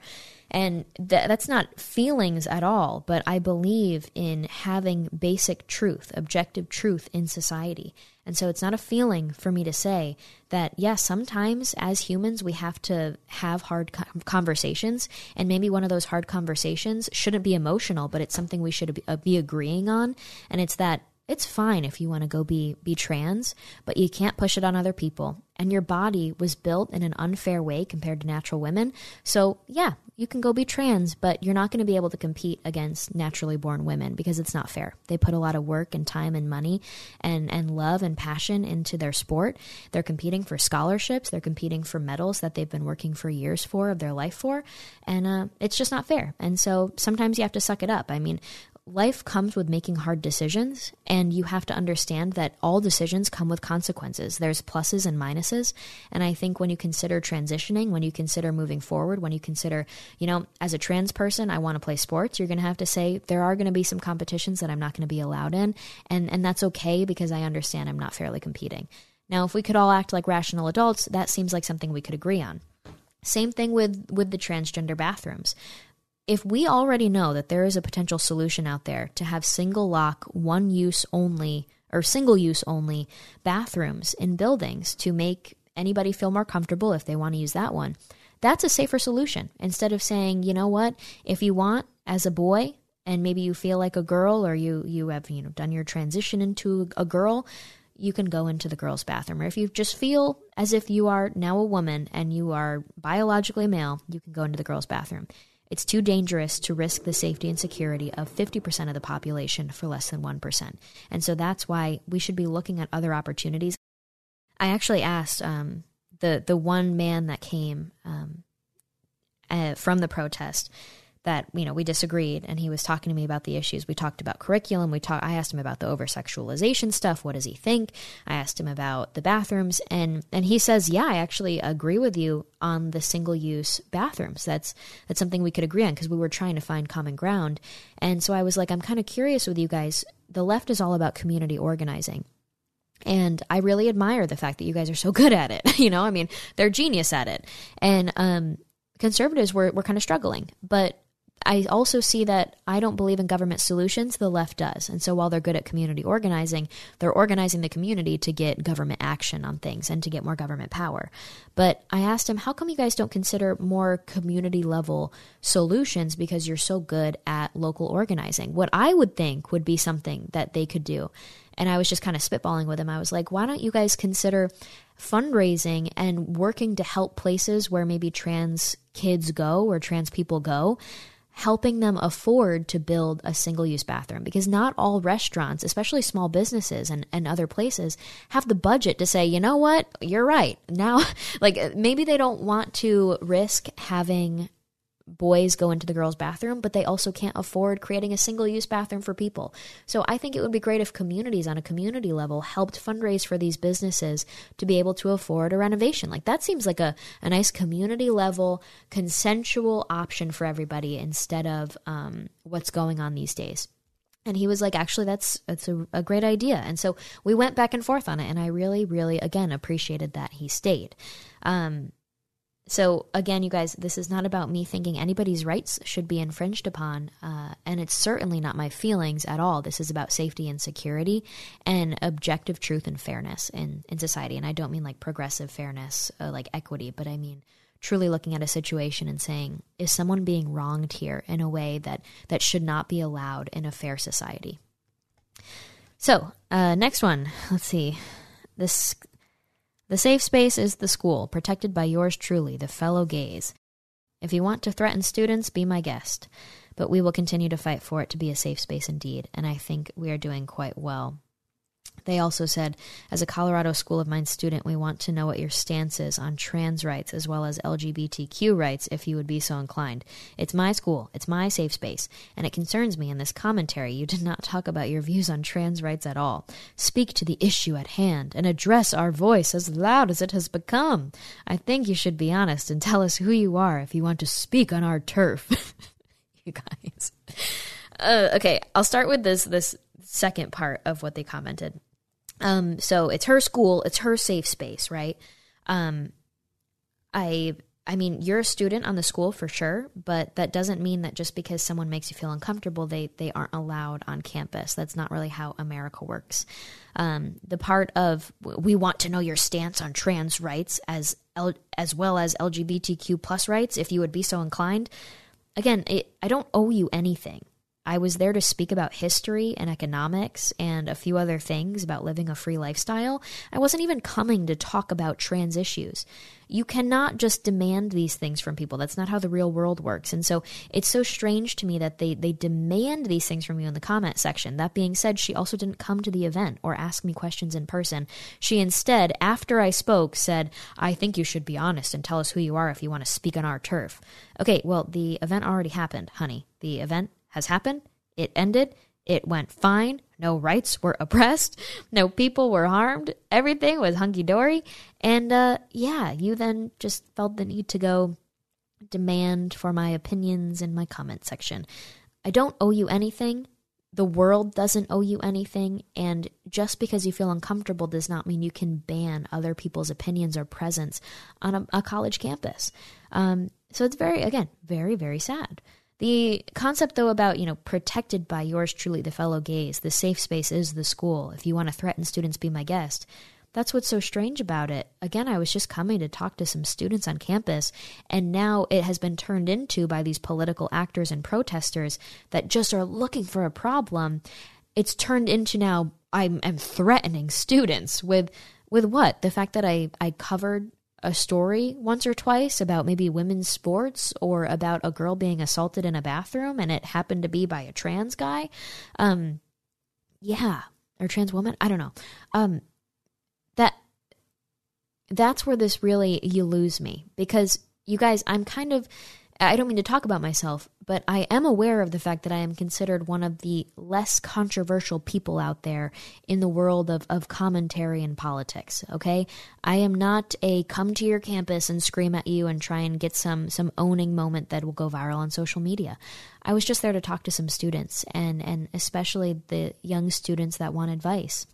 And th- that's not feelings at all, but I believe in having basic truth, objective truth in society. And so it's not a feeling for me to say that, yes, sometimes as humans we have to have hard conversations. And maybe one of those hard conversations shouldn't be emotional, but it's something we should uh, be agreeing on. And it's that it's fine if you want to go be be trans, but you can't push it on other people. And your body was built in an unfair way compared to natural women. So, yeah, you can go be trans, but you're not going to be able to compete against naturally born women because it's not fair. They put a lot of work and time and money and and love and passion into their sport. They're competing for scholarships, they're competing for medals that they've been working for years for of their life for, and uh, it's just not fair. And so sometimes you have to suck it up. I mean, life comes with making hard decisions, and you have to understand that all decisions come with consequences. There's pluses and minuses. And I think when you consider transitioning, when you consider moving forward, when you consider, you know, as a trans person, I want to play sports, you're going to have to say there are going to be some competitions that I'm not going to be allowed in. And, and that's okay because I understand I'm not fairly competing. Now, if we could all act like rational adults, that seems like something we could agree on. Same thing with with the transgender bathrooms if we already know that there is a potential solution out there to have single lock, one use only, or single use only bathrooms in buildings to make anybody feel more comfortable if they want to use that one, that's a safer solution. Instead of saying, you know what, if you want as a boy, and maybe you feel like a girl or you you have you know done your transition into a girl you can go into the girls bathroom. Or if you just feel as if you are now a woman and you are biologically male you can go into the girls bathroom it's too dangerous to risk the safety and security of 50% of the population for less than 1%. And so that's why we should be looking at other opportunities. I actually asked um, the, the one man that came um, uh, from the protest that you know we disagreed and he was talking to me about the issues. We talked about curriculum. We talked i asked him about the over sexualization stuff. What does he think? I asked him about the bathrooms. And and he says yeah i actually agree with you on the single use bathrooms. That's that's something we could agree on because we were trying to find common ground. And so i was like i'm kind of curious with you guys. The left is all about community organizing. And I really admire the fact that you guys are so <laughs> good at it. you know, I mean, they're genius at it. And um, conservatives were, were kind of struggling. But I also see that I don't believe in government solutions, the left does. And so while they're good at community organizing, they're organizing the community to get government action on things and to get more government power. But I asked him, how come you guys don't consider more community level solutions because you're so good at local organizing? What I would think would be something that they could do. And I was just kind of spitballing with him. I was like, why don't you guys consider fundraising and working to help places where maybe trans kids go or trans people go? Helping them afford to build a single use bathroom because not all restaurants, especially small businesses and, and other places, have the budget to say, you know what, you're right. Now, <laughs> like maybe they don't want to risk having boys go into the girls' bathroom, but they also can't afford creating a single use bathroom for people. So I think it would be great if communities on a community level helped fundraise for these businesses to be able to afford a renovation. Like that seems like a, a nice community level, consensual option for everybody instead of um, what's going on these days. And he was like, actually, that's that's a, a, great idea. And so we went back and forth on it, and I really, really, again, appreciated that he stayed. Um, so again, you guys, this is not about me thinking anybody's rights should be infringed upon, uh, and it's certainly not my feelings at all. This is about safety and security and objective truth and fairness in in society. And I don't mean like progressive fairness, uh, like equity, but I mean truly looking at a situation and saying, is someone being wronged here in a way that that should not be allowed in a fair society? So uh, next one, let's see. This the safe space is the school, protected by yours truly, the fellow gays. If you want to threaten students, be my guest. But we will continue to fight for it to be a safe space indeed, and I think we are doing quite well. They also said, as a Colorado School of Mines student, we want to know what your stance is on trans rights as well as LGBTQ rights if you would be so inclined. It's my school, it's my safe space, and it concerns me in this commentary you did not talk about your views on trans rights at all. Speak to the issue at hand and address our voice as loud as it has become. I think you should be honest and tell us who you are if you want to speak on our turf. <laughs> you guys. Uh, okay, I'll start with this this second part of what they commented. Um, so it's her school, it's her safe space, right? Um, I I mean, you're a student on the school for sure, but that doesn't mean that just because someone makes you feel uncomfortable, they they aren't allowed on campus. That's not really how America works. Um, the part of we want to know your stance on trans rights as L, as well as LGBTQ plus rights, if you would be so inclined. Again, it, I don't owe you anything. I was there to speak about history and economics and a few other things about living a free lifestyle. I wasn't even coming to talk about trans issues. You cannot just demand these things from people. That's not how the real world works. And so it's so strange to me that they, they demand these things from you in the comment section. That being said, she also didn't come to the event or ask me questions in person. She instead, after I spoke, said, I think you should be honest and tell us who you are if you want to speak on our turf. Okay, well, the event already happened, honey. The event has happened. It ended. It went fine. No rights were oppressed. No people were harmed. Everything was hunky dory. And uh, yeah, you then just felt the need to go demand for my opinions in my comment section. I don't owe you anything. The world doesn't owe you anything. And just because you feel uncomfortable does not mean you can ban other people's opinions or presence on a, a college campus. Um, so it's very, again, very, very sad. The concept, though, about, you know, protected by yours truly, the fellow gays, the safe space is the school. If you want to threaten students, be my guest. That's what's so strange about it. Again, I was just coming to talk to some students on campus, and now it has been turned into by these political actors and protesters that just are looking for a problem. It's turned into now I'm, I'm threatening students with with what? The fact that I, I covered a story once or twice about maybe women's sports or about a girl being assaulted in a bathroom and it happened to be by a trans guy. Um, yeah, or trans woman. I don't know. Um, that that's where this really you lose me because you guys, I'm kind of I don't mean to talk about myself, but I am aware of the fact that I am considered one of the less controversial people out there in the world of, of commentary and politics. Okay? I am not a come to your campus and scream at you and try and get some some owning moment that will go viral on social media. I was just there to talk to some students and, and especially the young students that want advice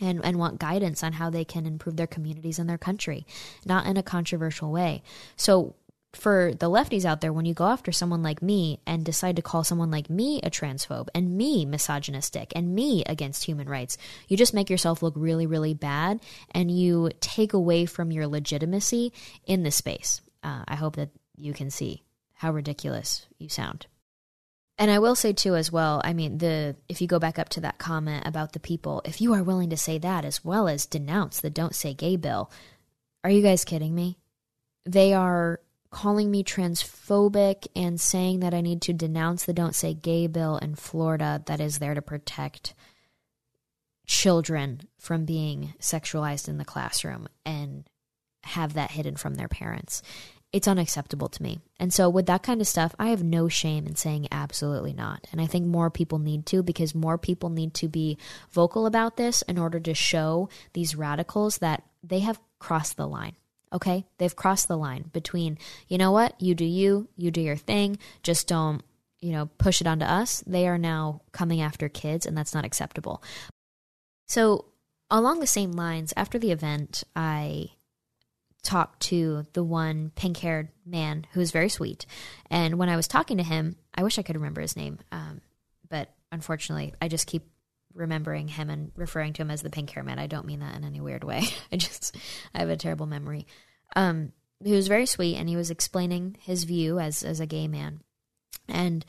and, and want guidance on how they can improve their communities and their country, not in a controversial way. So for the lefties out there, when you go after someone like me and decide to call someone like me a transphobe and me misogynistic and me against human rights, you just make yourself look really, really bad and you take away from your legitimacy in this space. Uh, I hope that you can see how ridiculous you sound. And I will say too as well, I mean the if you go back up to that comment about the people, if you are willing to say that as well as denounce the don't say gay bill, are you guys kidding me? They are calling me transphobic and saying that I need to denounce the Don't Say Gay bill in Florida that is there to protect children from being sexualized in the classroom and have that hidden from their parents. It's unacceptable to me. And so, with that kind of stuff, I have no shame in saying absolutely not. And I think more people need to because more people need to be vocal about this in order to show these radicals that they have crossed the line. Okay? They've crossed the line between, you know what, you do you, you do your thing, just don't, you know, push it onto us. They are now coming after kids, and that's not acceptable. So, along the same lines, after the event, I talked to the one pink haired man who was very sweet. And when I was talking to him, I wish I could remember his name, um, but unfortunately, I just keep remembering him and referring to him as the pink hair man. I don't mean that in any weird way. <laughs> I just I have a terrible memory. Um, he was very sweet and he was explaining his view as as a gay man. And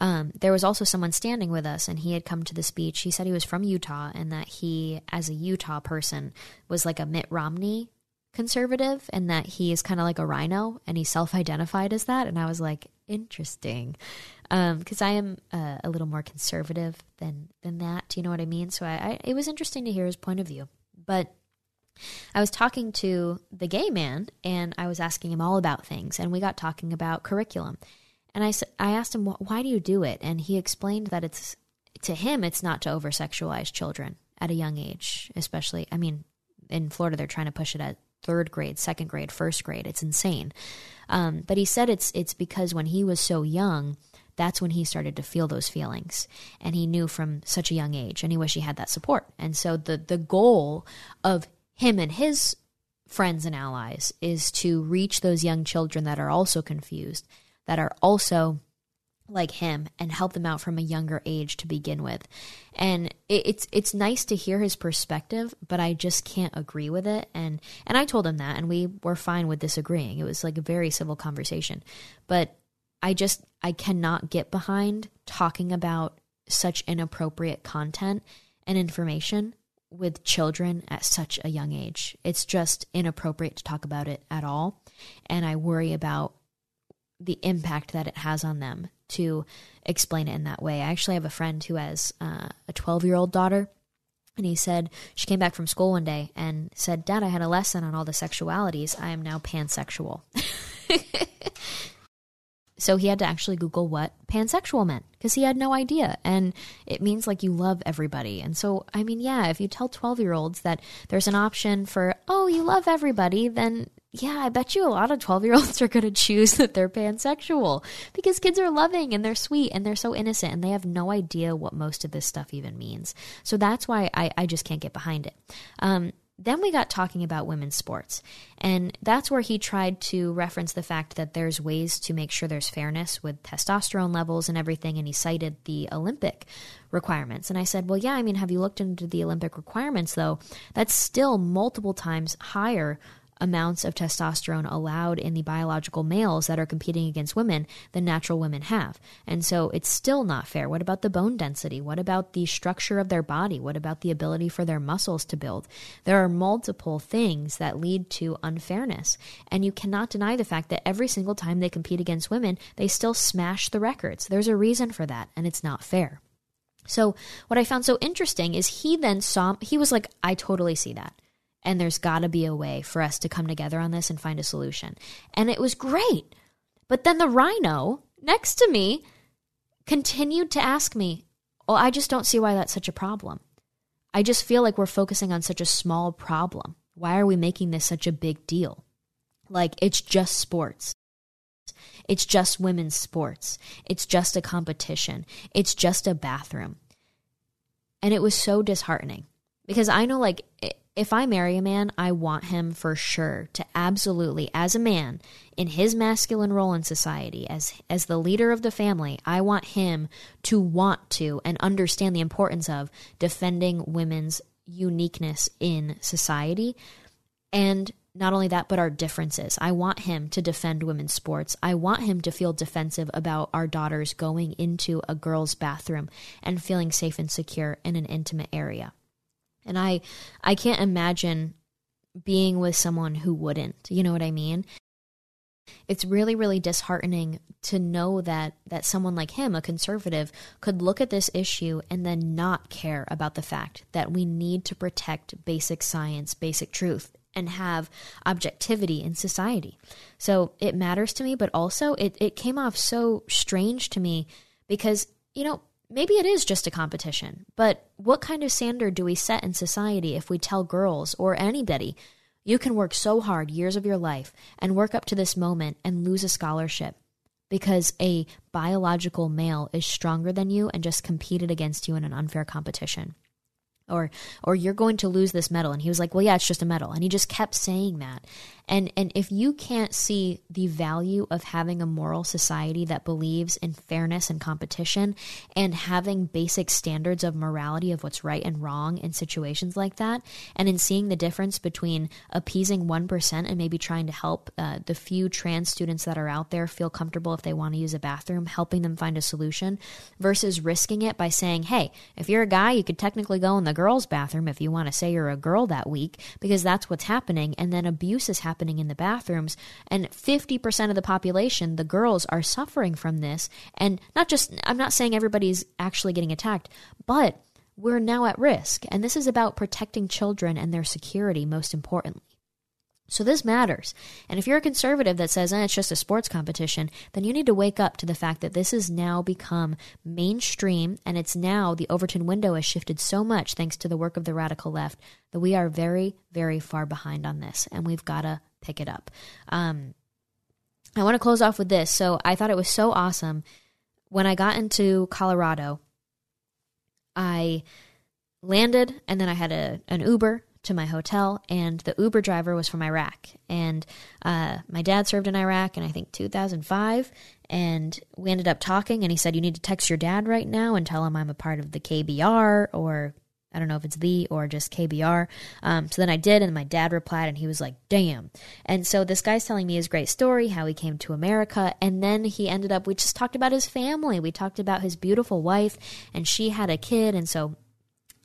um, there was also someone standing with us, and he had come to the speech. He said he was from Utah, and that he, as a Utah person, was like a Mitt Romney conservative, and that he is kind of like a RINO, and he self identified as that. And I was like, interesting. Because um, I am uh, a little more conservative than than that. You know what I mean? So I, I, it was interesting to hear his point of view. But I was talking to the gay man, and I was asking him all about things, and we got talking about curriculum. And I I asked him why do you do it, and he explained that it's to him it's not to over sexualize children at a young age, especially. I mean, in Florida they're trying to push it at third grade, second grade, first grade. It's insane. Um, but he said it's it's because when he was so young, that's when he started to feel those feelings, and he knew from such a young age, and he wished he had that support. And so the the goal of him and his friends and allies is to reach those young children that are also confused, that are also like him and help them out from a younger age to begin with. And it's it's nice to hear his perspective, but I just can't agree with it. And and I told him that, and we were fine with disagreeing. It was like a very civil conversation, but I just I cannot get behind talking about such inappropriate content and information with children at such a young age. It's just inappropriate to talk about it at all, and I worry about the impact that it has on them to explain it in that way. I actually have a friend who has uh, a 12 year old daughter. And he said, she came back from school one day and said, Dad, I had a lesson on all the sexualities. I am now pansexual. <laughs> so he had to actually Google what pansexual meant because he had no idea. And it means like you love everybody. And so, I mean, yeah, if you tell 12 year olds that there's an option for, oh, you love everybody, then yeah, I bet you a lot of 12 year olds <laughs> are going to choose that they're pansexual because kids are loving and they're sweet and they're so innocent and they have no idea what most of this stuff even means. So that's why I, I just can't get behind it. Um, then we got talking about women's sports. And that's where he tried to reference the fact that there's ways to make sure there's fairness with testosterone levels and everything. And he cited the Olympic requirements. And I said, well, yeah, I mean, have you looked into the Olympic requirements, though? That's still multiple times higher amounts of testosterone allowed in the biological males that are competing against women than natural women have. And so it's still not fair. What about the bone density? What about the structure of their body? What about the ability for their muscles to build? There are multiple things that lead to unfairness. And you cannot deny the fact that every single time they compete against women, they still smash the records. There's a reason for that, and it's not fair. So, what I found so interesting is he then saw, he was like, I totally see that and there's got to be a way for us to come together on this and find a solution. And it was great. But then the RINO next to me continued to ask me, Well, I just don't see why that's such a problem. I just feel like we're focusing on such a small problem. Why are we making this such a big deal? Like, it's just sports. It's just women's sports. It's just a competition. It's just a bathroom. And it was so disheartening because I know, like, if I marry a man, I want him for sure to absolutely, as a man, in his masculine role in society, as as the leader of the family, I want him to want to and understand the importance of defending women's uniqueness in society. And not only that, but our differences. I want him to defend women's sports. I want him to feel defensive about our daughters going into a girl's bathroom and feeling safe and secure in an intimate area. And I I can't imagine being with someone who wouldn't. You know what I mean? It's really really disheartening to know that that someone like him, a conservative, could look at this issue and then not care about the fact that we need to protect basic science, basic truth and have objectivity in society. So it matters to me, but also it, it came off so strange to me because, you know, maybe it is just a competition, but what kind of standard do we set in society if we tell girls or anybody, you can work so hard years of your life and work up to this moment and lose a scholarship because a biological male is stronger than you and just competed against you in an unfair competition? Or or you're going to lose this medal. And he was like well yeah it's just a medal. And he just kept saying that. And and if you can't see the value of having a moral society that believes in fairness and competition and having basic standards of morality of what's right and wrong in situations like that and in seeing the difference between appeasing 1% and maybe trying to help uh, the few trans students that are out there feel comfortable if they want to use a bathroom helping them find a solution versus risking it by saying hey if you're a guy you could technically go in the girls' bathroom if you want to say you're a girl that week, because that's what's happening. And then abuse is happening in the bathrooms. And 50% of the population, the girls, are suffering from this. And not just, I'm not saying everybody's actually getting attacked, but we're now at risk. And this is about protecting children and their security, most importantly. So this matters. And if you're a conservative that says eh, it's just a sports competition, then you need to wake up to the fact that this has now become mainstream and it's now the Overton window has shifted so much thanks to the work of the radical left that we are very, very far behind on this and we've got to pick it up. Um, I want to close off with this. So I thought it was so awesome. When I got into Colorado, I landed and then I had a, an Uber to my hotel, and the Uber driver was from Iraq. And uh, my dad served in Iraq in, I think, 2005. And we ended up talking, and he said, You need to text your dad right now and tell him I'm a part of the KBR, or I don't know if it's the or just KBR. Um, so then I did, and my dad replied, and he was like, damn. And so this guy's telling me his great story, how he came to America. And then he ended up, we just talked about his family. We talked about his beautiful wife, and she had a kid. And so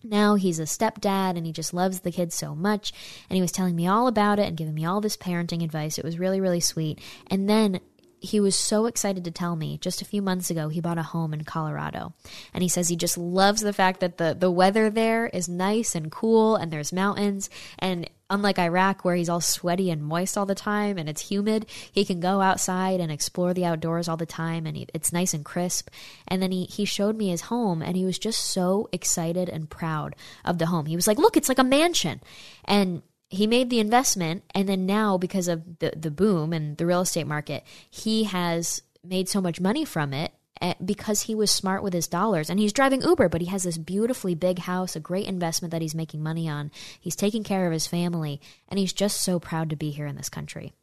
now he's a stepdad and he just loves the kids so much. And he was telling me all about it and giving me all this parenting advice. It was really, really sweet. And then he was so excited to tell me just a few months ago he bought a home in Colorado. And he says he just loves the fact that the, the weather there is nice and cool and there's mountains. And unlike Iraq, where he's all sweaty and moist all the time and it's humid, he can go outside and explore the outdoors all the time and he, it's nice and crisp. And then he, he showed me his home and he was just so excited and proud of the home. He was like, Look, it's like a mansion. And he made the investment and then now because of the the boom and the real estate market he has made so much money from it because he was smart with his dollars. And he's driving Uber but he has this beautifully big house a great investment that he's making money on. He's taking care of his family and he's just so proud to be here in this country.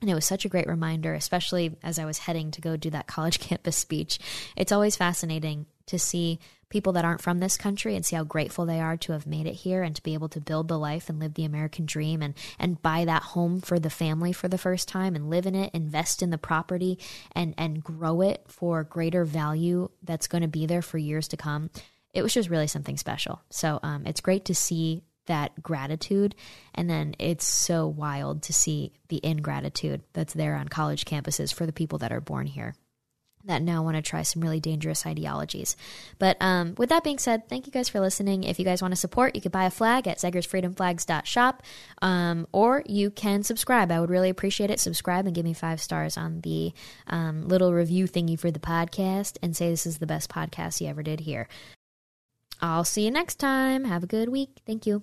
And it was such a great reminder, especially as I was heading to go do that college <laughs> campus speech. It's always fascinating to see people that aren't from this country and see how grateful they are to have made it here and to be able to build the life and live the American dream and, and buy that home for the family for the first time and live in it, invest in the property and, and grow it for greater value that's going to be there for years to come. It was just really something special. So um, it's great to see that gratitude. And then it's so wild to see the ingratitude that's there on college campuses for the people that are born here that now want to try some really dangerous ideologies. But um, with that being said, thank you guys for listening. If you guys want to support, you could buy a flag at zegersfreedomflags.shop um, or you can subscribe. I would really appreciate it. Subscribe and give me five stars on the um, little review thingy for the podcast and say this is the best podcast you ever did here. I'll see you next time. Have a good week. Thank you.